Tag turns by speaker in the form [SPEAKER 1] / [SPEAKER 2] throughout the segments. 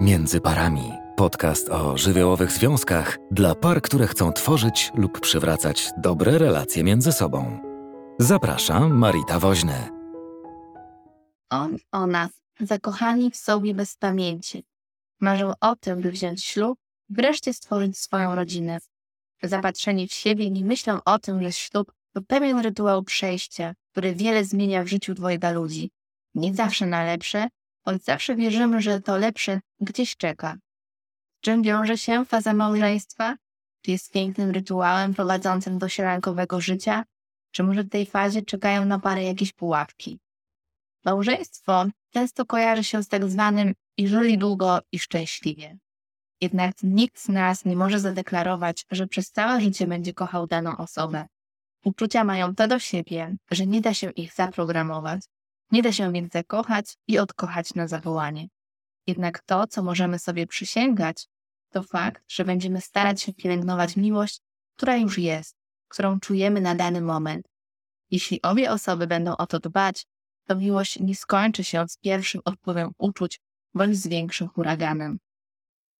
[SPEAKER 1] Między parami. Podcast o żywiołowych związkach dla par, które chcą tworzyć lub przywracać dobre relacje między sobą. Zapraszam Marita Woźny.
[SPEAKER 2] On o nas, zakochani w sobie bez pamięci. Marzą o tym, by wziąć ślub, wreszcie stworzyć swoją rodzinę. Zapatrzeni w siebie nie myślą o tym, że ślub to pewien rytuał przejścia, który wiele zmienia w życiu dwojga ludzi. Nie zawsze na lepsze, choć zawsze wierzymy, że to lepsze gdzieś czeka. Z czym wiąże się faza małżeństwa? Czy jest pięknym rytuałem prowadzącym do sierankowego życia? Czy może w tej fazie czekają na parę jakieś pułapki? Małżeństwo często kojarzy się z tak zwanym i długo i szczęśliwie. Jednak nikt z nas nie może zadeklarować, że przez całe życie będzie kochał daną osobę. Uczucia mają to do siebie, że nie da się ich zaprogramować. Nie da się więc zakochać i odkochać na zawołanie. Jednak to, co możemy sobie przysięgać, to fakt, że będziemy starać się pielęgnować miłość, która już jest, którą czujemy na dany moment. Jeśli obie osoby będą o to dbać, to miłość nie skończy się z pierwszym odpływem uczuć bądź z większym huraganem.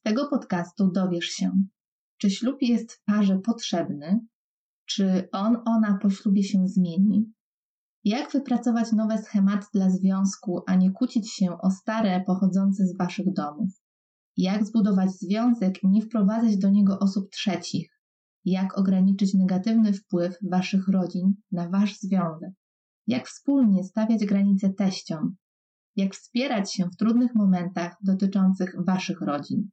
[SPEAKER 3] Z tego podcastu dowiesz się, czy ślub jest w parze potrzebny, czy on, ona po ślubie się zmieni, jak wypracować nowe schematy dla związku, a nie kłócić się o stare pochodzące z waszych domów? Jak zbudować związek i nie wprowadzać do niego osób trzecich? Jak ograniczyć negatywny wpływ waszych rodzin na wasz związek? Jak wspólnie stawiać granice teściom? Jak wspierać się w trudnych momentach dotyczących waszych rodzin?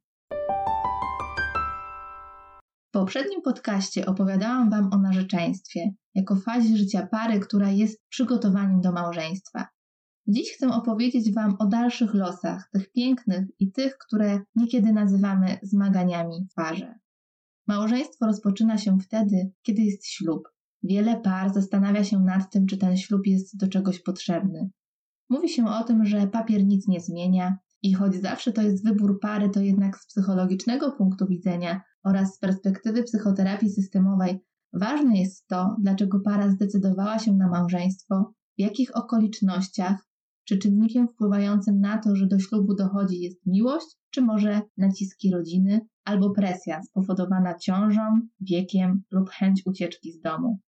[SPEAKER 3] Poprzednim podcaście opowiadałam Wam o narzeczeństwie jako fazie życia pary, która jest przygotowaniem do małżeństwa. Dziś chcę opowiedzieć Wam o dalszych losach, tych pięknych i tych, które niekiedy nazywamy zmaganiami w parze. Małżeństwo rozpoczyna się wtedy, kiedy jest ślub. Wiele par zastanawia się nad tym, czy ten ślub jest do czegoś potrzebny. Mówi się o tym, że papier nic nie zmienia, i choć zawsze to jest wybór pary, to jednak z psychologicznego punktu widzenia oraz z perspektywy psychoterapii systemowej ważne jest to, dlaczego para zdecydowała się na małżeństwo, w jakich okolicznościach, czy czynnikiem wpływającym na to, że do ślubu dochodzi jest miłość, czy może naciski rodziny albo presja spowodowana ciążą, wiekiem lub chęć ucieczki z domu.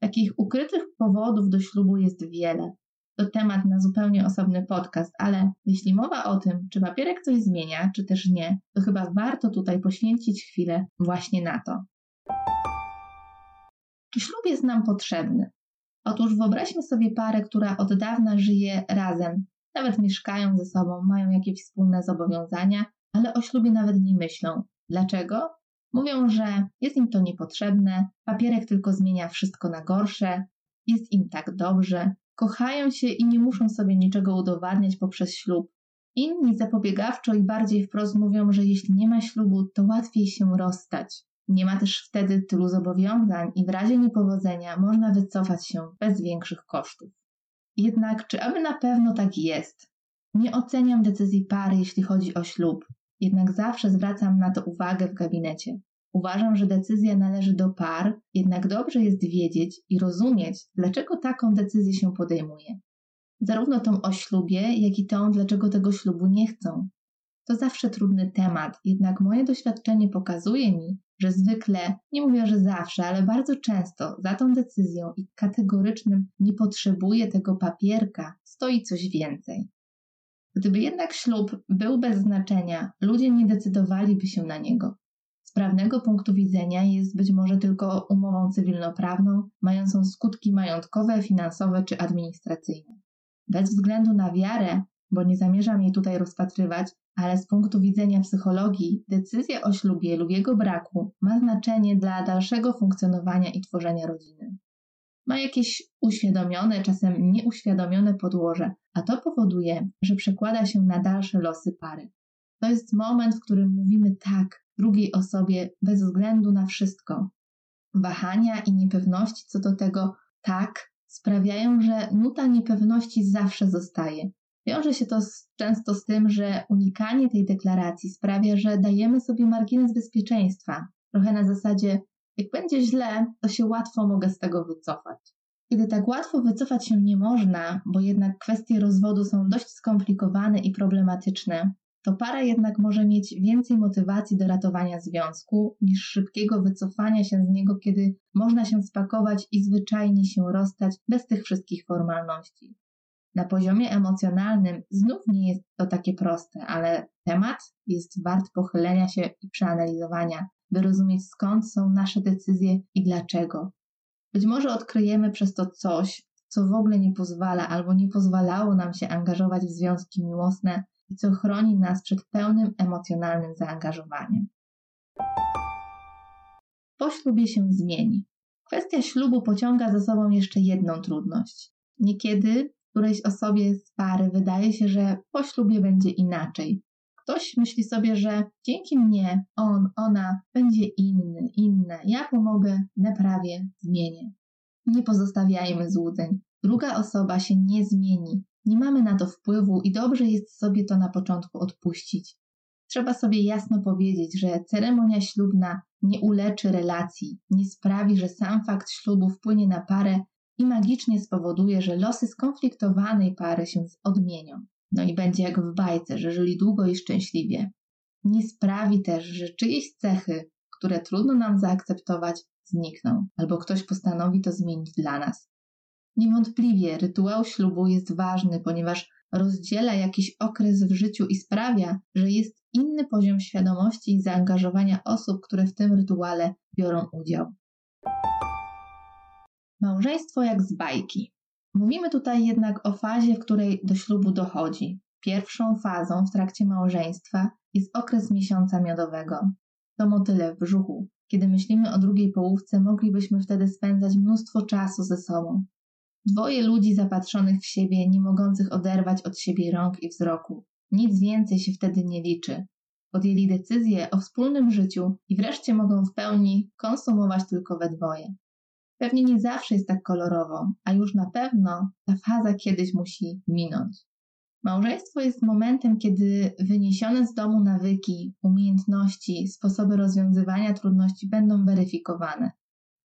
[SPEAKER 3] Takich ukrytych powodów do ślubu jest wiele, to temat na zupełnie osobny podcast, ale jeśli mowa o tym, czy papierek coś zmienia, czy też nie, to chyba warto tutaj poświęcić chwilę właśnie na to. Czy ślub jest nam potrzebny? Otóż wyobraźmy sobie parę, która od dawna żyje razem, nawet mieszkają ze sobą, mają jakieś wspólne zobowiązania, ale o ślubie nawet nie myślą. Dlaczego? Mówią, że jest im to niepotrzebne, papierek tylko zmienia wszystko na gorsze, jest im tak dobrze, kochają się i nie muszą sobie niczego udowadniać poprzez ślub. Inni zapobiegawczo i bardziej wprost mówią, że jeśli nie ma ślubu, to łatwiej się rozstać. Nie ma też wtedy tylu zobowiązań i w razie niepowodzenia można wycofać się bez większych kosztów. Jednak czy aby na pewno tak jest? Nie oceniam decyzji pary, jeśli chodzi o ślub, jednak zawsze zwracam na to uwagę w gabinecie. Uważam, że decyzja należy do par, jednak dobrze jest wiedzieć i rozumieć, dlaczego taką decyzję się podejmuje. Zarówno tą o ślubie, jak i tą, dlaczego tego ślubu nie chcą. To zawsze trudny temat, jednak moje doświadczenie pokazuje mi, że zwykle, nie mówię, że zawsze, ale bardzo często za tą decyzją i kategorycznym nie potrzebuję tego papierka stoi coś więcej. Gdyby jednak ślub był bez znaczenia, ludzie nie decydowaliby się na niego prawnego punktu widzenia jest być może tylko umową cywilnoprawną, mającą skutki majątkowe, finansowe czy administracyjne. Bez względu na wiarę, bo nie zamierzam jej tutaj rozpatrywać, ale z punktu widzenia psychologii, decyzja o ślubie lub jego braku ma znaczenie dla dalszego funkcjonowania i tworzenia rodziny. Ma jakieś uświadomione, czasem nieuświadomione podłoże, a to powoduje, że przekłada się na dalsze losy pary. To jest moment, w którym mówimy tak, drugiej osobie bez względu na wszystko. Wahania i niepewności co do tego tak sprawiają, że nuta niepewności zawsze zostaje. Wiąże się to z, często z tym, że unikanie tej deklaracji sprawia, że dajemy sobie margines bezpieczeństwa. Trochę na zasadzie, jak będzie źle, to się łatwo mogę z tego wycofać. Kiedy tak łatwo wycofać się nie można, bo jednak kwestie rozwodu są dość skomplikowane i problematyczne, to para jednak może mieć więcej motywacji do ratowania związku niż szybkiego wycofania się z niego, kiedy można się spakować i zwyczajnie się rozstać bez tych wszystkich formalności. Na poziomie emocjonalnym znów nie jest to takie proste, ale temat jest wart pochylenia się i przeanalizowania, by rozumieć skąd są nasze decyzje i dlaczego. Być może odkryjemy przez to coś, co w ogóle nie pozwala albo nie pozwalało nam się angażować w związki miłosne i co chroni nas przed pełnym emocjonalnym zaangażowaniem. Po ślubie się zmieni. Kwestia ślubu pociąga za sobą jeszcze jedną trudność. Niekiedy którejś osobie z pary wydaje się, że po ślubie będzie inaczej. Ktoś myśli sobie, że dzięki mnie on, ona będzie inny, inna, ja pomogę, naprawię, zmienię. Nie pozostawiajmy złudzeń. Druga osoba się nie zmieni. Nie mamy na to wpływu i dobrze jest sobie to na początku odpuścić. Trzeba sobie jasno powiedzieć, że ceremonia ślubna nie uleczy relacji, nie sprawi, że sam fakt ślubu wpłynie na parę i magicznie spowoduje, że losy skonfliktowanej pary się odmienią. No i będzie jak w bajce, że żyli długo i szczęśliwie. Nie sprawi też, że czyjeś cechy, które trudno nam zaakceptować, znikną, albo ktoś postanowi to zmienić dla nas. Niewątpliwie rytuał ślubu jest ważny, ponieważ rozdziela jakiś okres w życiu i sprawia, że jest inny poziom świadomości i zaangażowania osób, które w tym rytuale biorą udział. Małżeństwo jak z bajki. Mówimy tutaj jednak o fazie, w której do ślubu dochodzi. Pierwszą fazą w trakcie małżeństwa jest okres miesiąca miodowego. To motyle w brzuchu. Kiedy myślimy o drugiej połówce, moglibyśmy wtedy spędzać mnóstwo czasu ze sobą. Dwoje ludzi zapatrzonych w siebie, nie mogących oderwać od siebie rąk i wzroku. Nic więcej się wtedy nie liczy. Podjęli decyzję o wspólnym życiu i wreszcie mogą w pełni konsumować tylko we dwoje. Pewnie nie zawsze jest tak kolorowo, a już na pewno ta faza kiedyś musi minąć. Małżeństwo jest momentem, kiedy wyniesione z domu nawyki, umiejętności, sposoby rozwiązywania trudności będą weryfikowane.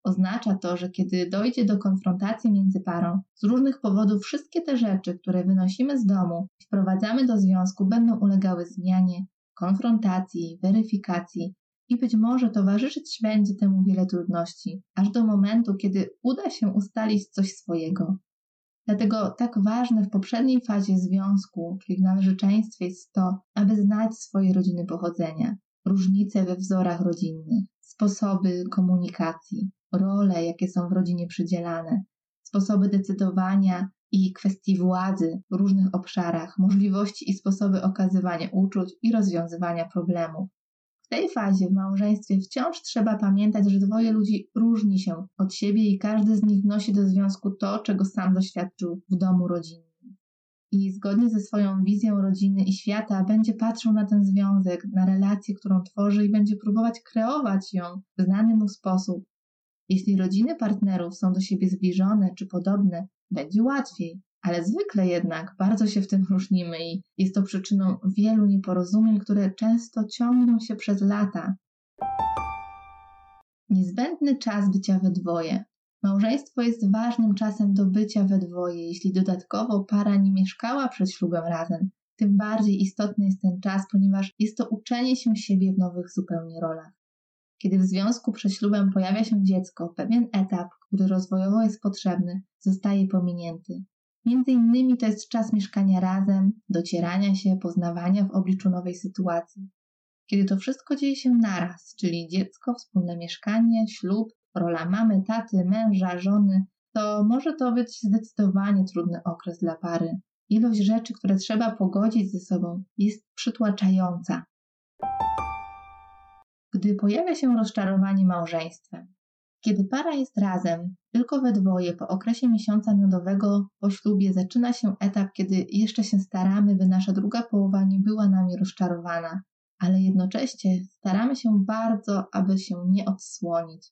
[SPEAKER 3] Oznacza to, że kiedy dojdzie do konfrontacji między parą, z różnych powodów wszystkie te rzeczy, które wynosimy z domu i wprowadzamy do związku, będą ulegały zmianie, konfrontacji, weryfikacji i być może towarzyszyć będzie temu wiele trudności, aż do momentu, kiedy uda się ustalić coś swojego. Dlatego tak ważne w poprzedniej fazie związku, czyli w narzeczeństwie, jest to, aby znać swoje rodziny pochodzenia, różnice we wzorach rodzinnych, sposoby komunikacji, role, jakie są w rodzinie przydzielane, sposoby decydowania i kwestii władzy w różnych obszarach, możliwości i sposoby okazywania uczuć i rozwiązywania problemów. W tej fazie w małżeństwie wciąż trzeba pamiętać, że dwoje ludzi różni się od siebie i każdy z nich wnosi do związku to, czego sam doświadczył w domu rodzinnym. I zgodnie ze swoją wizją rodziny i świata będzie patrzył na ten związek, na relację, którą tworzy i będzie próbować kreować ją w znany mu sposób, jeśli rodziny partnerów są do siebie zbliżone czy podobne, będzie łatwiej, ale zwykle jednak bardzo się w tym różnimy i jest to przyczyną wielu nieporozumień, które często ciągną się przez lata. Niezbędny czas bycia we dwoje. Małżeństwo jest ważnym czasem do bycia we dwoje. Jeśli dodatkowo para nie mieszkała przed ślubem razem, tym bardziej istotny jest ten czas, ponieważ jest to uczenie się siebie w nowych zupełnie rolach. Kiedy w związku przed ślubem pojawia się dziecko, pewien etap, który rozwojowo jest potrzebny, zostaje pominięty. Między innymi to jest czas mieszkania razem, docierania się, poznawania w obliczu nowej sytuacji. Kiedy to wszystko dzieje się naraz, czyli dziecko, wspólne mieszkanie, ślub, rola mamy, taty, męża, żony, to może to być zdecydowanie trudny okres dla pary. Ilość rzeczy, które trzeba pogodzić ze sobą, jest przytłaczająca gdy pojawia się rozczarowanie małżeństwem. Kiedy para jest razem, tylko we dwoje, po okresie miesiąca miodowego po ślubie zaczyna się etap, kiedy jeszcze się staramy, by nasza druga połowa nie była nami rozczarowana, ale jednocześnie staramy się bardzo, aby się nie odsłonić.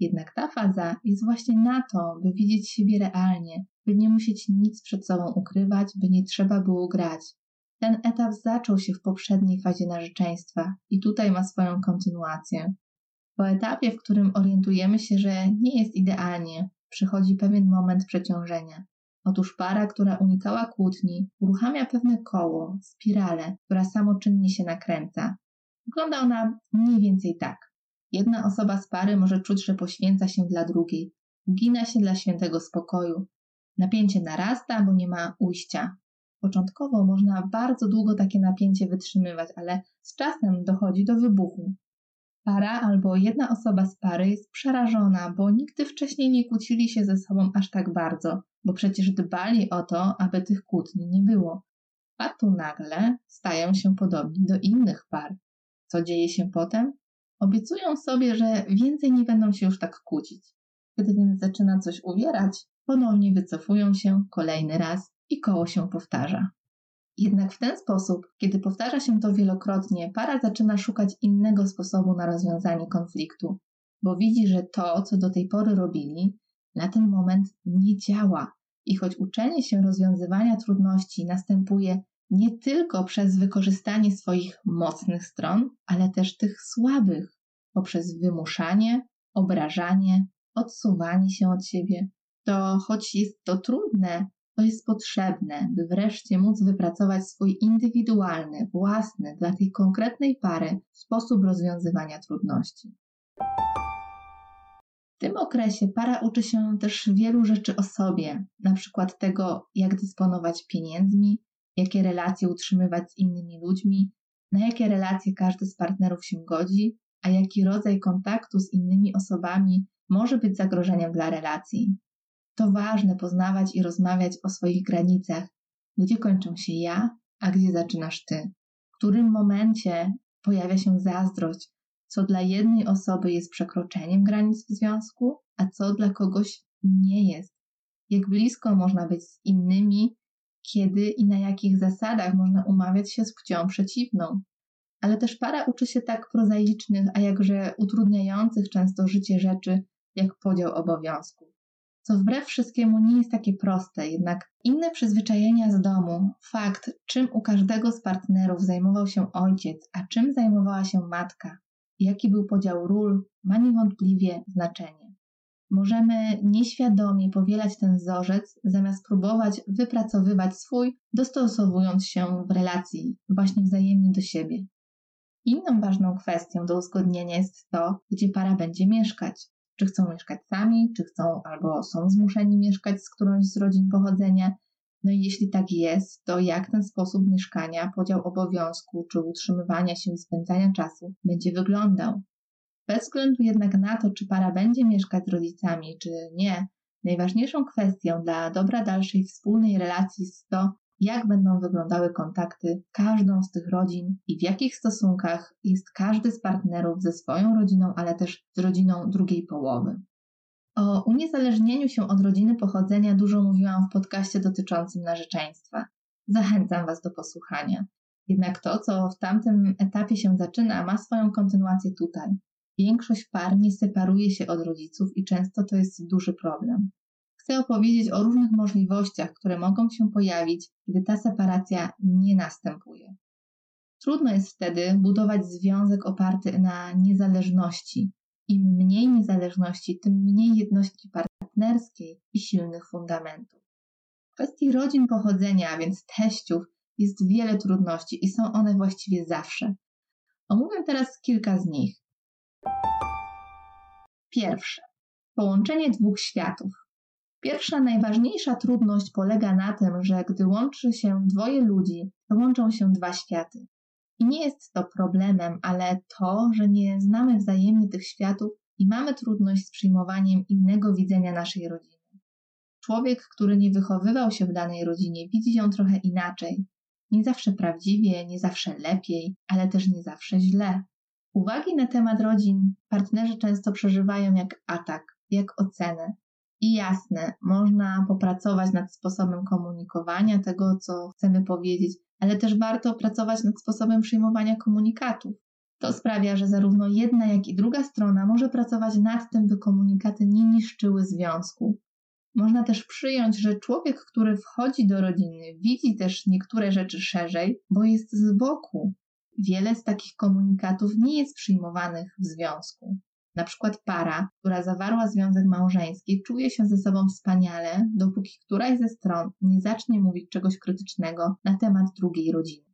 [SPEAKER 3] Jednak ta faza jest właśnie na to, by widzieć siebie realnie, by nie musieć nic przed sobą ukrywać, by nie trzeba było grać, ten etap zaczął się w poprzedniej fazie narzeczeństwa i tutaj ma swoją kontynuację. Po etapie, w którym orientujemy się, że nie jest idealnie, przychodzi pewien moment przeciążenia. Otóż para, która unikała kłótni, uruchamia pewne koło, spiralę, która samoczynnie się nakręca. Wygląda ona mniej więcej tak. Jedna osoba z pary może czuć, że poświęca się dla drugiej, ugina się dla świętego spokoju. Napięcie narasta, bo nie ma ujścia. Początkowo można bardzo długo takie napięcie wytrzymywać, ale z czasem dochodzi do wybuchu. Para albo jedna osoba z pary jest przerażona, bo nigdy wcześniej nie kłócili się ze sobą aż tak bardzo, bo przecież dbali o to, aby tych kłótni nie było. A tu nagle stają się podobni do innych par. Co dzieje się potem? Obiecują sobie, że więcej nie będą się już tak kłócić. Gdy więc zaczyna coś uwierać, ponownie wycofują się kolejny raz i koło się powtarza. Jednak w ten sposób, kiedy powtarza się to wielokrotnie, para zaczyna szukać innego sposobu na rozwiązanie konfliktu, bo widzi, że to, co do tej pory robili, na ten moment nie działa. I choć uczenie się rozwiązywania trudności następuje nie tylko przez wykorzystanie swoich mocnych stron, ale też tych słabych, poprzez wymuszanie, obrażanie, odsuwanie się od siebie, to choć jest to trudne, to jest potrzebne, by wreszcie móc wypracować swój indywidualny, własny dla tej konkretnej pary sposób rozwiązywania trudności. W tym okresie para uczy się też wielu rzeczy o sobie, na przykład tego, jak dysponować pieniędzmi, jakie relacje utrzymywać z innymi ludźmi, na jakie relacje każdy z partnerów się godzi, a jaki rodzaj kontaktu z innymi osobami może być zagrożeniem dla relacji. To ważne poznawać i rozmawiać o swoich granicach, gdzie kończą się ja, a gdzie zaczynasz ty. W którym momencie pojawia się zazdrość, co dla jednej osoby jest przekroczeniem granic w związku, a co dla kogoś nie jest. Jak blisko można być z innymi, kiedy i na jakich zasadach można umawiać się z płcią przeciwną. Ale też para uczy się tak prozaicznych, a jakże utrudniających często życie rzeczy, jak podział obowiązków co wbrew wszystkiemu nie jest takie proste, jednak inne przyzwyczajenia z domu, fakt, czym u każdego z partnerów zajmował się ojciec, a czym zajmowała się matka, jaki był podział ról, ma niewątpliwie znaczenie. Możemy nieświadomie powielać ten wzorzec, zamiast próbować wypracowywać swój, dostosowując się w relacji właśnie wzajemnie do siebie. Inną ważną kwestią do uzgodnienia jest to, gdzie para będzie mieszkać czy chcą mieszkać sami, czy chcą albo są zmuszeni mieszkać z którąś z rodzin pochodzenia. No i jeśli tak jest, to jak ten sposób mieszkania, podział obowiązku, czy utrzymywania się i spędzania czasu będzie wyglądał? Bez względu jednak na to, czy para będzie mieszkać z rodzicami, czy nie, najważniejszą kwestią dla dobra dalszej wspólnej relacji jest to, jak będą wyglądały kontakty każdą z tych rodzin i w jakich stosunkach jest każdy z partnerów ze swoją rodziną, ale też z rodziną drugiej połowy. O uniezależnieniu się od rodziny pochodzenia dużo mówiłam w podcaście dotyczącym narzeczeństwa. Zachęcam Was do posłuchania. Jednak to, co w tamtym etapie się zaczyna, ma swoją kontynuację tutaj. Większość par nie separuje się od rodziców i często to jest duży problem chcę opowiedzieć o różnych możliwościach, które mogą się pojawić, gdy ta separacja nie następuje. Trudno jest wtedy budować związek oparty na niezależności. Im mniej niezależności, tym mniej jedności partnerskiej i silnych fundamentów. W kwestii rodzin pochodzenia, a więc teściów, jest wiele trudności i są one właściwie zawsze. Omówię teraz kilka z nich. Pierwsze. Połączenie dwóch światów. Pierwsza, najważniejsza trudność polega na tym, że gdy łączy się dwoje ludzi, to łączą się dwa światy. I nie jest to problemem, ale to, że nie znamy wzajemnie tych światów i mamy trudność z przyjmowaniem innego widzenia naszej rodziny. Człowiek, który nie wychowywał się w danej rodzinie, widzi ją trochę inaczej. Nie zawsze prawdziwie, nie zawsze lepiej, ale też nie zawsze źle. Uwagi na temat rodzin partnerzy często przeżywają jak atak, jak ocenę, i jasne, można popracować nad sposobem komunikowania tego, co chcemy powiedzieć, ale też warto pracować nad sposobem przyjmowania komunikatów. To sprawia, że zarówno jedna, jak i druga strona może pracować nad tym, by komunikaty nie niszczyły związku. Można też przyjąć, że człowiek, który wchodzi do rodziny, widzi też niektóre rzeczy szerzej, bo jest z boku. Wiele z takich komunikatów nie jest przyjmowanych w związku. Na przykład para, która zawarła związek małżeński, czuje się ze sobą wspaniale, dopóki któraś ze stron nie zacznie mówić czegoś krytycznego na temat drugiej rodziny.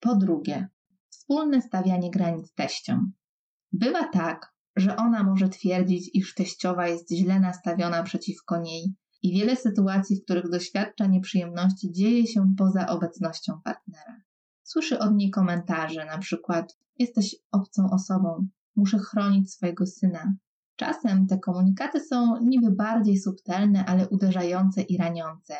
[SPEAKER 3] Po drugie, wspólne stawianie granic teściom. Bywa tak, że ona może twierdzić, iż teściowa jest źle nastawiona przeciwko niej i wiele sytuacji, w których doświadcza nieprzyjemności, dzieje się poza obecnością partnera. Słyszy od niej komentarze, na przykład: Jesteś obcą osobą, muszę chronić swojego syna. Czasem te komunikaty są niby bardziej subtelne, ale uderzające i raniące.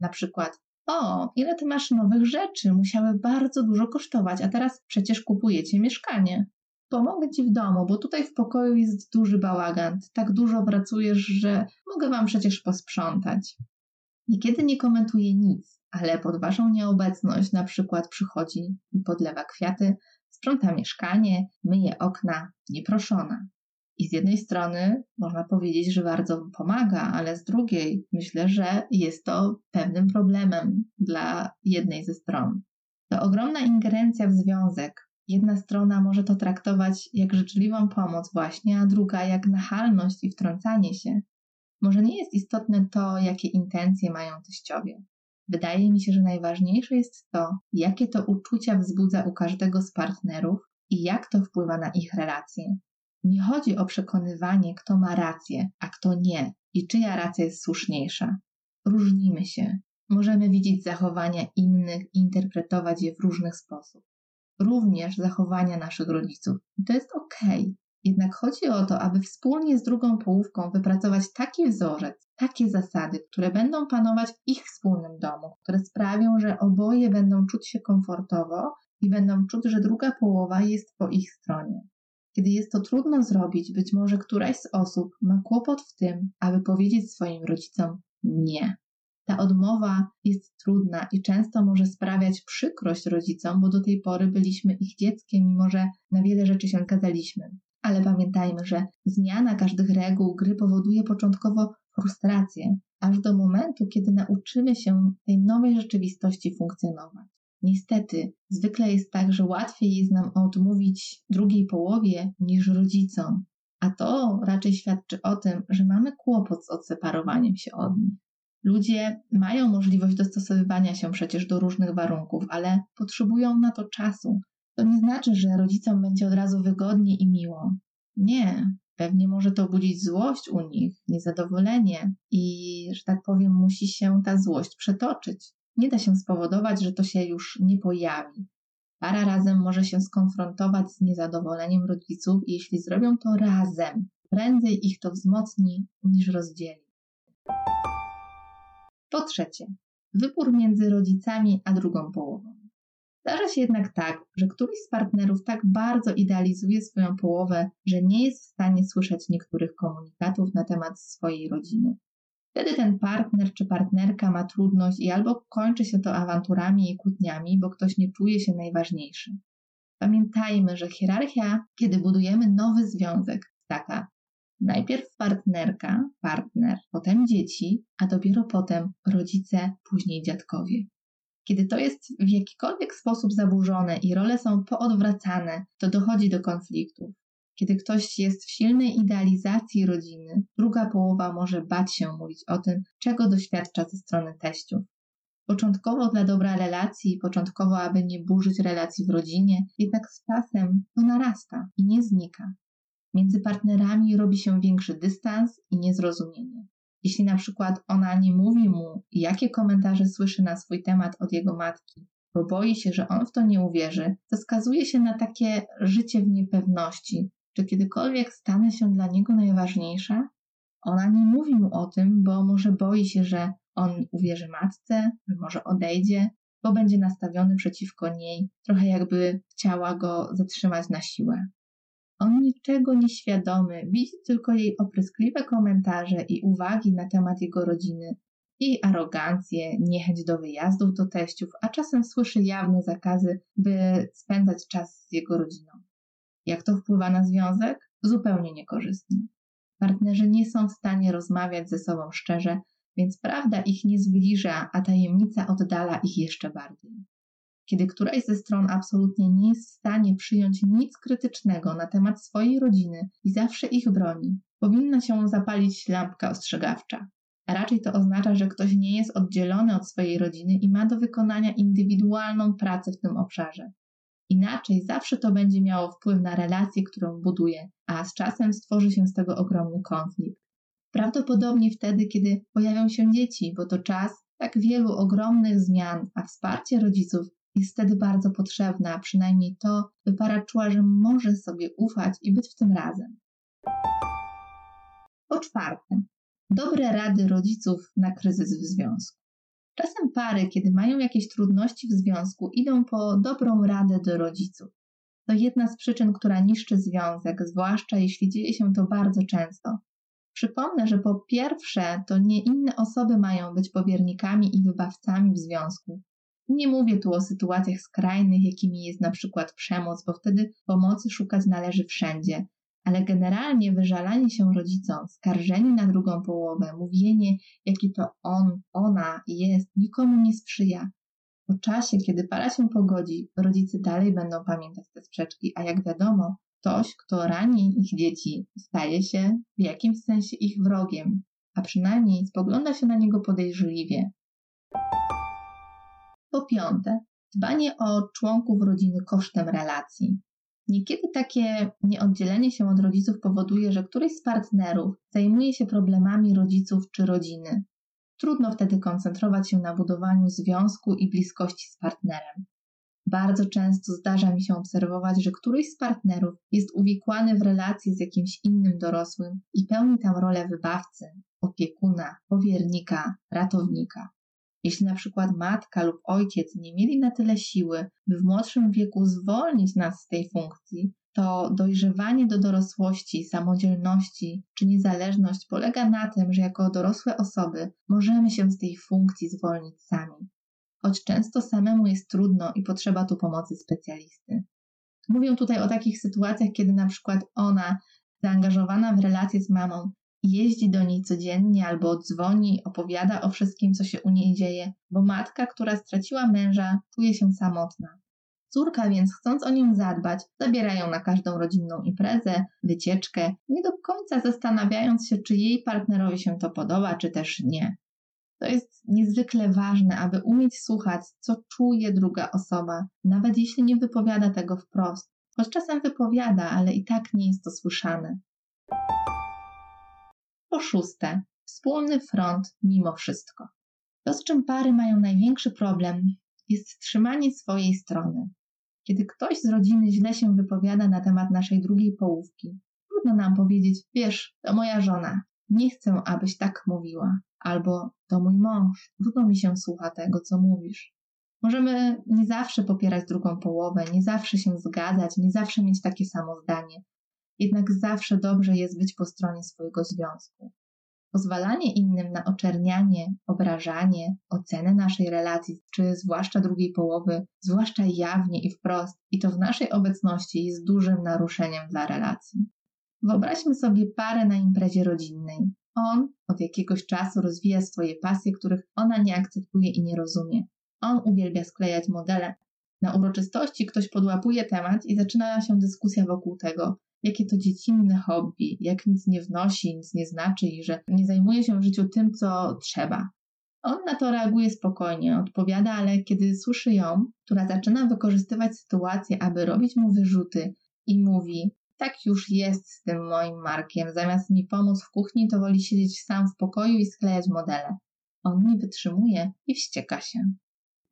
[SPEAKER 3] Na przykład: O, ile ty masz nowych rzeczy, musiały bardzo dużo kosztować, a teraz przecież kupujecie mieszkanie. Pomogę ci w domu, bo tutaj w pokoju jest duży bałagan. Tak dużo pracujesz, że mogę wam przecież posprzątać. Niekiedy nie komentuje nic, ale pod waszą nieobecność na przykład przychodzi i podlewa kwiaty, sprząta mieszkanie, myje okna, nieproszona. I z jednej strony można powiedzieć, że bardzo pomaga, ale z drugiej myślę, że jest to pewnym problemem dla jednej ze stron. To ogromna ingerencja w związek. Jedna strona może to traktować jak życzliwą pomoc, właśnie, a druga jak nachalność i wtrącanie się. Może nie jest istotne to, jakie intencje mają teściowie. Wydaje mi się, że najważniejsze jest to, jakie to uczucia wzbudza u każdego z partnerów i jak to wpływa na ich relacje. Nie chodzi o przekonywanie, kto ma rację, a kto nie i czyja racja jest słuszniejsza. Różnimy się. Możemy widzieć zachowania innych i interpretować je w różny sposób. Również zachowania naszych rodziców. I to jest ok. Jednak chodzi o to, aby wspólnie z drugą połówką wypracować taki wzorzec, takie zasady, które będą panować w ich wspólnym domu, które sprawią, że oboje będą czuć się komfortowo i będą czuć, że druga połowa jest po ich stronie. Kiedy jest to trudno zrobić, być może któraś z osób ma kłopot w tym, aby powiedzieć swoim rodzicom nie. Ta odmowa jest trudna i często może sprawiać przykrość rodzicom, bo do tej pory byliśmy ich dzieckiem, mimo że na wiele rzeczy się zgadzaliśmy. Ale pamiętajmy, że zmiana każdych reguł gry powoduje początkowo frustrację, aż do momentu, kiedy nauczymy się tej nowej rzeczywistości funkcjonować. Niestety, zwykle jest tak, że łatwiej jest nam odmówić drugiej połowie niż rodzicom, a to raczej świadczy o tym, że mamy kłopot z odseparowaniem się od nich. Ludzie mają możliwość dostosowywania się przecież do różnych warunków, ale potrzebują na to czasu. To nie znaczy, że rodzicom będzie od razu wygodnie i miło. Nie, pewnie może to budzić złość u nich, niezadowolenie i, że tak powiem, musi się ta złość przetoczyć. Nie da się spowodować, że to się już nie pojawi. Para razem może się skonfrontować z niezadowoleniem rodziców i jeśli zrobią to razem, prędzej ich to wzmocni niż rozdzieli. Po trzecie, wybór między rodzicami a drugą połową. Zdarza się jednak tak, że któryś z partnerów tak bardzo idealizuje swoją połowę, że nie jest w stanie słyszeć niektórych komunikatów na temat swojej rodziny. Wtedy ten partner czy partnerka ma trudność i albo kończy się to awanturami i kłótniami, bo ktoś nie czuje się najważniejszy. Pamiętajmy, że hierarchia, kiedy budujemy nowy związek, taka najpierw partnerka, partner, potem dzieci, a dopiero potem rodzice, później dziadkowie. Kiedy to jest w jakikolwiek sposób zaburzone i role są poodwracane, to dochodzi do konfliktów. Kiedy ktoś jest w silnej idealizacji rodziny, druga połowa może bać się mówić o tym, czego doświadcza ze strony teściów. Początkowo dla dobra relacji, początkowo, aby nie burzyć relacji w rodzinie, jednak z czasem to narasta i nie znika. Między partnerami robi się większy dystans i niezrozumienie. Jeśli na przykład ona nie mówi mu, jakie komentarze słyszy na swój temat od jego matki, bo boi się, że on w to nie uwierzy, to skazuje się na takie życie w niepewności, czy kiedykolwiek stanę się dla niego najważniejsza? Ona nie mówi mu o tym, bo może boi się, że on uwierzy matce, że może odejdzie, bo będzie nastawiony przeciwko niej, trochę jakby chciała go zatrzymać na siłę. On niczego nieświadomy, widzi tylko jej opryskliwe komentarze i uwagi na temat jego rodziny, jej arogancję, niechęć do wyjazdów do teściów, a czasem słyszy jawne zakazy, by spędzać czas z jego rodziną. Jak to wpływa na związek? Zupełnie niekorzystnie. Partnerzy nie są w stanie rozmawiać ze sobą szczerze, więc prawda ich nie zbliża, a tajemnica oddala ich jeszcze bardziej. Kiedy któraś ze stron absolutnie nie jest w stanie przyjąć nic krytycznego na temat swojej rodziny i zawsze ich broni, powinna się zapalić lampka ostrzegawcza. A raczej to oznacza, że ktoś nie jest oddzielony od swojej rodziny i ma do wykonania indywidualną pracę w tym obszarze. Inaczej zawsze to będzie miało wpływ na relację, którą buduje, a z czasem stworzy się z tego ogromny konflikt. Prawdopodobnie wtedy, kiedy pojawią się dzieci, bo to czas tak wielu ogromnych zmian, a wsparcie rodziców jest wtedy bardzo potrzebne, a przynajmniej to, by para czuła, że może sobie ufać i być w tym razem. Po czwarte, dobre rady rodziców na kryzys w związku. Czasem pary, kiedy mają jakieś trudności w związku, idą po dobrą radę do rodziców. To jedna z przyczyn, która niszczy związek, zwłaszcza jeśli dzieje się to bardzo często. Przypomnę, że po pierwsze, to nie inne osoby mają być powiernikami i wybawcami w związku. Nie mówię tu o sytuacjach skrajnych, jakimi jest na przykład przemoc, bo wtedy pomocy szukać należy wszędzie, ale generalnie wyżalanie się rodzicom, skarżenie na drugą połowę, mówienie, jaki to on, ona jest, nikomu nie sprzyja. Po czasie, kiedy para się pogodzi, rodzice dalej będą pamiętać te sprzeczki, a jak wiadomo, ktoś, kto rani ich dzieci, staje się w jakimś sensie ich wrogiem, a przynajmniej spogląda się na niego podejrzliwie. Po piąte, dbanie o członków rodziny kosztem relacji. Niekiedy takie nieoddzielenie się od rodziców powoduje, że któryś z partnerów zajmuje się problemami rodziców czy rodziny. Trudno wtedy koncentrować się na budowaniu związku i bliskości z partnerem. Bardzo często zdarza mi się obserwować, że któryś z partnerów jest uwikłany w relacje z jakimś innym dorosłym i pełni tam rolę wybawcy, opiekuna, powiernika, ratownika. Jeśli na przykład matka lub ojciec nie mieli na tyle siły, by w młodszym wieku zwolnić nas z tej funkcji, to dojrzewanie do dorosłości, samodzielności czy niezależność polega na tym, że jako dorosłe osoby możemy się z tej funkcji zwolnić sami. Choć często samemu jest trudno i potrzeba tu pomocy specjalisty. Mówię tutaj o takich sytuacjach, kiedy na przykład ona, zaangażowana w relacje z mamą, jeździ do niej codziennie albo dzwoni, opowiada o wszystkim, co się u niej dzieje, bo matka, która straciła męża, czuje się samotna. Córka więc, chcąc o nią zadbać, zabiera ją na każdą rodzinną imprezę, wycieczkę, nie do końca zastanawiając się, czy jej partnerowi się to podoba, czy też nie. To jest niezwykle ważne, aby umieć słuchać, co czuje druga osoba, nawet jeśli nie wypowiada tego wprost. Choć czasem wypowiada, ale i tak nie jest to słyszane. Po szóste, wspólny front mimo wszystko. To, z czym pary mają największy problem, jest trzymanie swojej strony. Kiedy ktoś z rodziny źle się wypowiada na temat naszej drugiej połówki, trudno nam powiedzieć: Wiesz, to moja żona, nie chcę, abyś tak mówiła, albo to mój mąż, trudno mi się słucha tego, co mówisz. Możemy nie zawsze popierać drugą połowę, nie zawsze się zgadzać, nie zawsze mieć takie samo zdanie, jednak zawsze dobrze jest być po stronie swojego związku. Pozwalanie innym na oczernianie, obrażanie, ocenę naszej relacji, czy zwłaszcza drugiej połowy, zwłaszcza jawnie i wprost, i to w naszej obecności jest dużym naruszeniem dla relacji. Wyobraźmy sobie parę na imprezie rodzinnej. On od jakiegoś czasu rozwija swoje pasje, których ona nie akceptuje i nie rozumie. On uwielbia sklejać modele. Na uroczystości ktoś podłapuje temat i zaczyna się dyskusja wokół tego, jakie to dziecinne hobby, jak nic nie wnosi, nic nie znaczy i że nie zajmuje się w życiu tym, co trzeba. On na to reaguje spokojnie, odpowiada, ale kiedy słyszy ją, która zaczyna wykorzystywać sytuację, aby robić mu wyrzuty i mówi: Tak już jest z tym moim Markiem, zamiast mi pomóc w kuchni, to woli siedzieć sam w pokoju i sklejać modele. On nie wytrzymuje i wścieka się.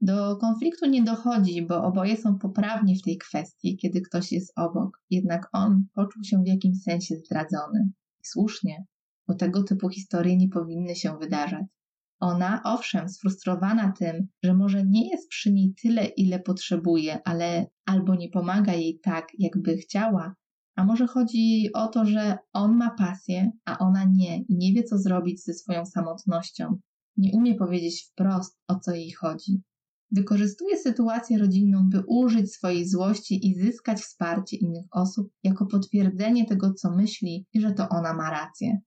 [SPEAKER 3] Do konfliktu nie dochodzi, bo oboje są poprawni w tej kwestii, kiedy ktoś jest obok. Jednak on poczuł się w jakimś sensie zdradzony. I słusznie, bo tego typu historie nie powinny się wydarzać. Ona, owszem, sfrustrowana tym, że może nie jest przy niej tyle, ile potrzebuje, ale albo nie pomaga jej tak, jakby chciała, a może chodzi jej o to, że on ma pasję, a ona nie i nie wie, co zrobić ze swoją samotnością. Nie umie powiedzieć wprost, o co jej chodzi. Wykorzystuje sytuację rodzinną, by użyć swojej złości i zyskać wsparcie innych osób jako potwierdzenie tego, co myśli i że to ona ma rację.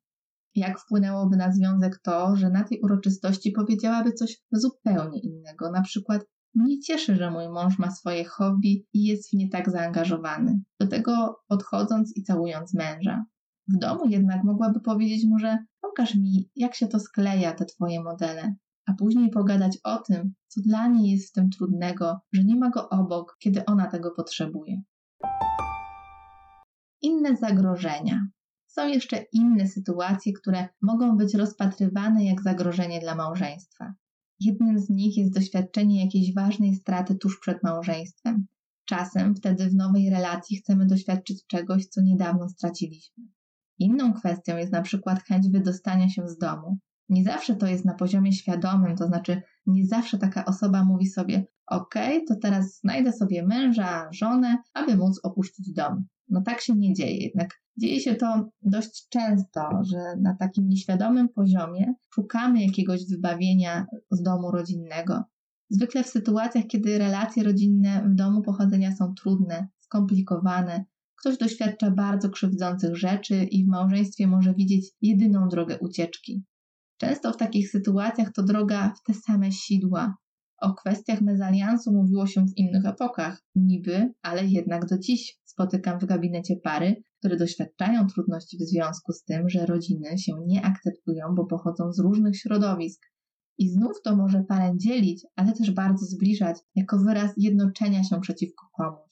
[SPEAKER 3] Jak wpłynęłoby na związek to, że na tej uroczystości powiedziałaby coś zupełnie innego, na przykład Mnie cieszy, że mój mąż ma swoje hobby i jest w nie tak zaangażowany. Do tego podchodząc i całując męża. W domu jednak mogłaby powiedzieć mu, że pokaż mi, jak się to skleja, te twoje modele, a później pogadać o tym, co dla niej jest w tym trudnego, że nie ma go obok, kiedy ona tego potrzebuje. Inne zagrożenia. Są jeszcze inne sytuacje, które mogą być rozpatrywane jak zagrożenie dla małżeństwa. Jednym z nich jest doświadczenie jakiejś ważnej straty tuż przed małżeństwem. Czasem wtedy w nowej relacji chcemy doświadczyć czegoś, co niedawno straciliśmy. Inną kwestią jest na przykład chęć wydostania się z domu. Nie zawsze to jest na poziomie świadomym, to znaczy nie zawsze taka osoba mówi sobie: OK, to teraz znajdę sobie męża, żonę, aby móc opuścić dom. No tak się nie dzieje, jednak dzieje się to dość często, że na takim nieświadomym poziomie szukamy jakiegoś wybawienia z domu rodzinnego. Zwykle w sytuacjach, kiedy relacje rodzinne w domu pochodzenia są trudne, skomplikowane, ktoś doświadcza bardzo krzywdzących rzeczy i w małżeństwie może widzieć jedyną drogę ucieczki. Często w takich sytuacjach to droga w te same sidła, o kwestiach mezaliansu mówiło się w innych epokach, niby, ale jednak do dziś spotykam w gabinecie pary, które doświadczają trudności w związku z tym, że rodziny się nie akceptują, bo pochodzą z różnych środowisk. I znów to może parę dzielić, ale też bardzo zbliżać, jako wyraz jednoczenia się przeciwko komuś.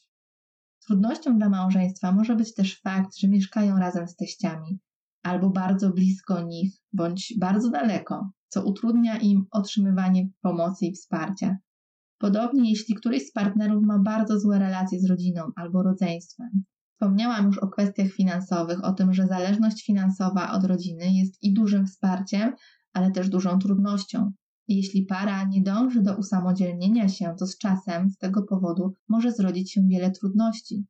[SPEAKER 3] Trudnością dla małżeństwa może być też fakt, że mieszkają razem z teściami, albo bardzo blisko nich, bądź bardzo daleko, co utrudnia im otrzymywanie pomocy i wsparcia. Podobnie jeśli któryś z partnerów ma bardzo złe relacje z rodziną albo rodzeństwem. Wspomniałam już o kwestiach finansowych, o tym, że zależność finansowa od rodziny jest i dużym wsparciem, ale też dużą trudnością. Jeśli para nie dąży do usamodzielnienia się, to z czasem z tego powodu może zrodzić się wiele trudności.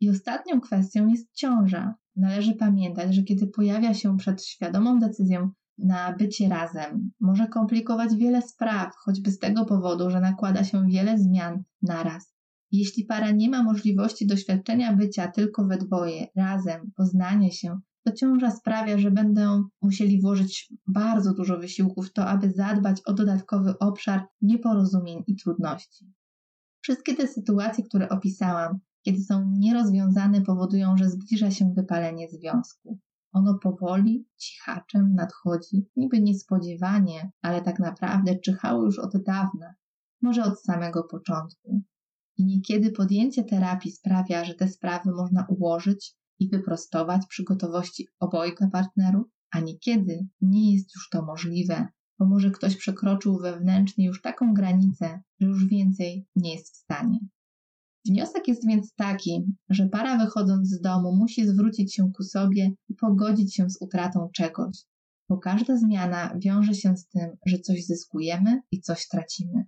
[SPEAKER 3] I ostatnią kwestią jest ciąża. Należy pamiętać, że kiedy pojawia się przed świadomą decyzją na bycie razem może komplikować wiele spraw, choćby z tego powodu, że nakłada się wiele zmian naraz. Jeśli para nie ma możliwości doświadczenia bycia tylko we dwoje, razem, poznania się, to ciąża sprawia, że będą musieli włożyć bardzo dużo wysiłku w to, aby zadbać o dodatkowy obszar nieporozumień i trudności. Wszystkie te sytuacje, które opisałam, kiedy są nierozwiązane, powodują, że zbliża się wypalenie związku. Ono powoli, cichaczem nadchodzi, niby niespodziewanie, ale tak naprawdę czyhało już od dawna, może od samego początku. I niekiedy podjęcie terapii sprawia, że te sprawy można ułożyć i wyprostować przy gotowości obojga partnerów, a niekiedy nie jest już to możliwe, bo może ktoś przekroczył wewnętrznie już taką granicę, że już więcej nie jest w stanie. Wniosek jest więc taki, że para wychodząc z domu musi zwrócić się ku sobie i pogodzić się z utratą czegoś, bo każda zmiana wiąże się z tym, że coś zyskujemy i coś tracimy.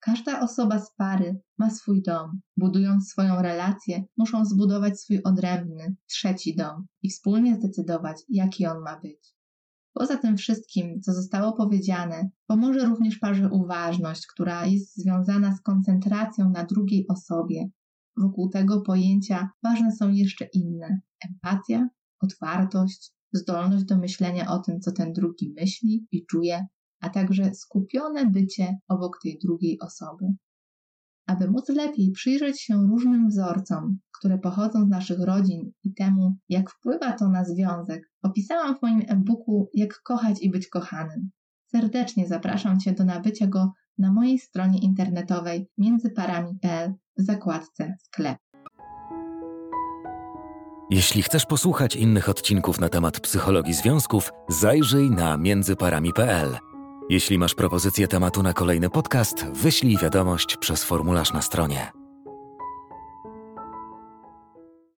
[SPEAKER 3] Każda osoba z pary ma swój dom. Budując swoją relację, muszą zbudować swój odrębny, trzeci dom i wspólnie zdecydować, jaki on ma być. Poza tym wszystkim, co zostało powiedziane, pomoże również parze uważność, która jest związana z koncentracją na drugiej osobie. Wokół tego pojęcia ważne są jeszcze inne: empatia, otwartość, zdolność do myślenia o tym, co ten drugi myśli i czuje, a także skupione bycie obok tej drugiej osoby. Aby móc lepiej przyjrzeć się różnym wzorcom, które pochodzą z naszych rodzin i temu, jak wpływa to na związek, opisałam w moim e-booku Jak kochać i być kochanym. Serdecznie zapraszam Cię do nabycia go na mojej stronie internetowej międzyparami.pl w zakładce sklep.
[SPEAKER 1] Jeśli chcesz posłuchać innych odcinków na temat psychologii związków, zajrzyj na międzyparami.pl. Jeśli masz propozycję tematu na kolejny podcast, wyślij wiadomość przez formularz na stronie.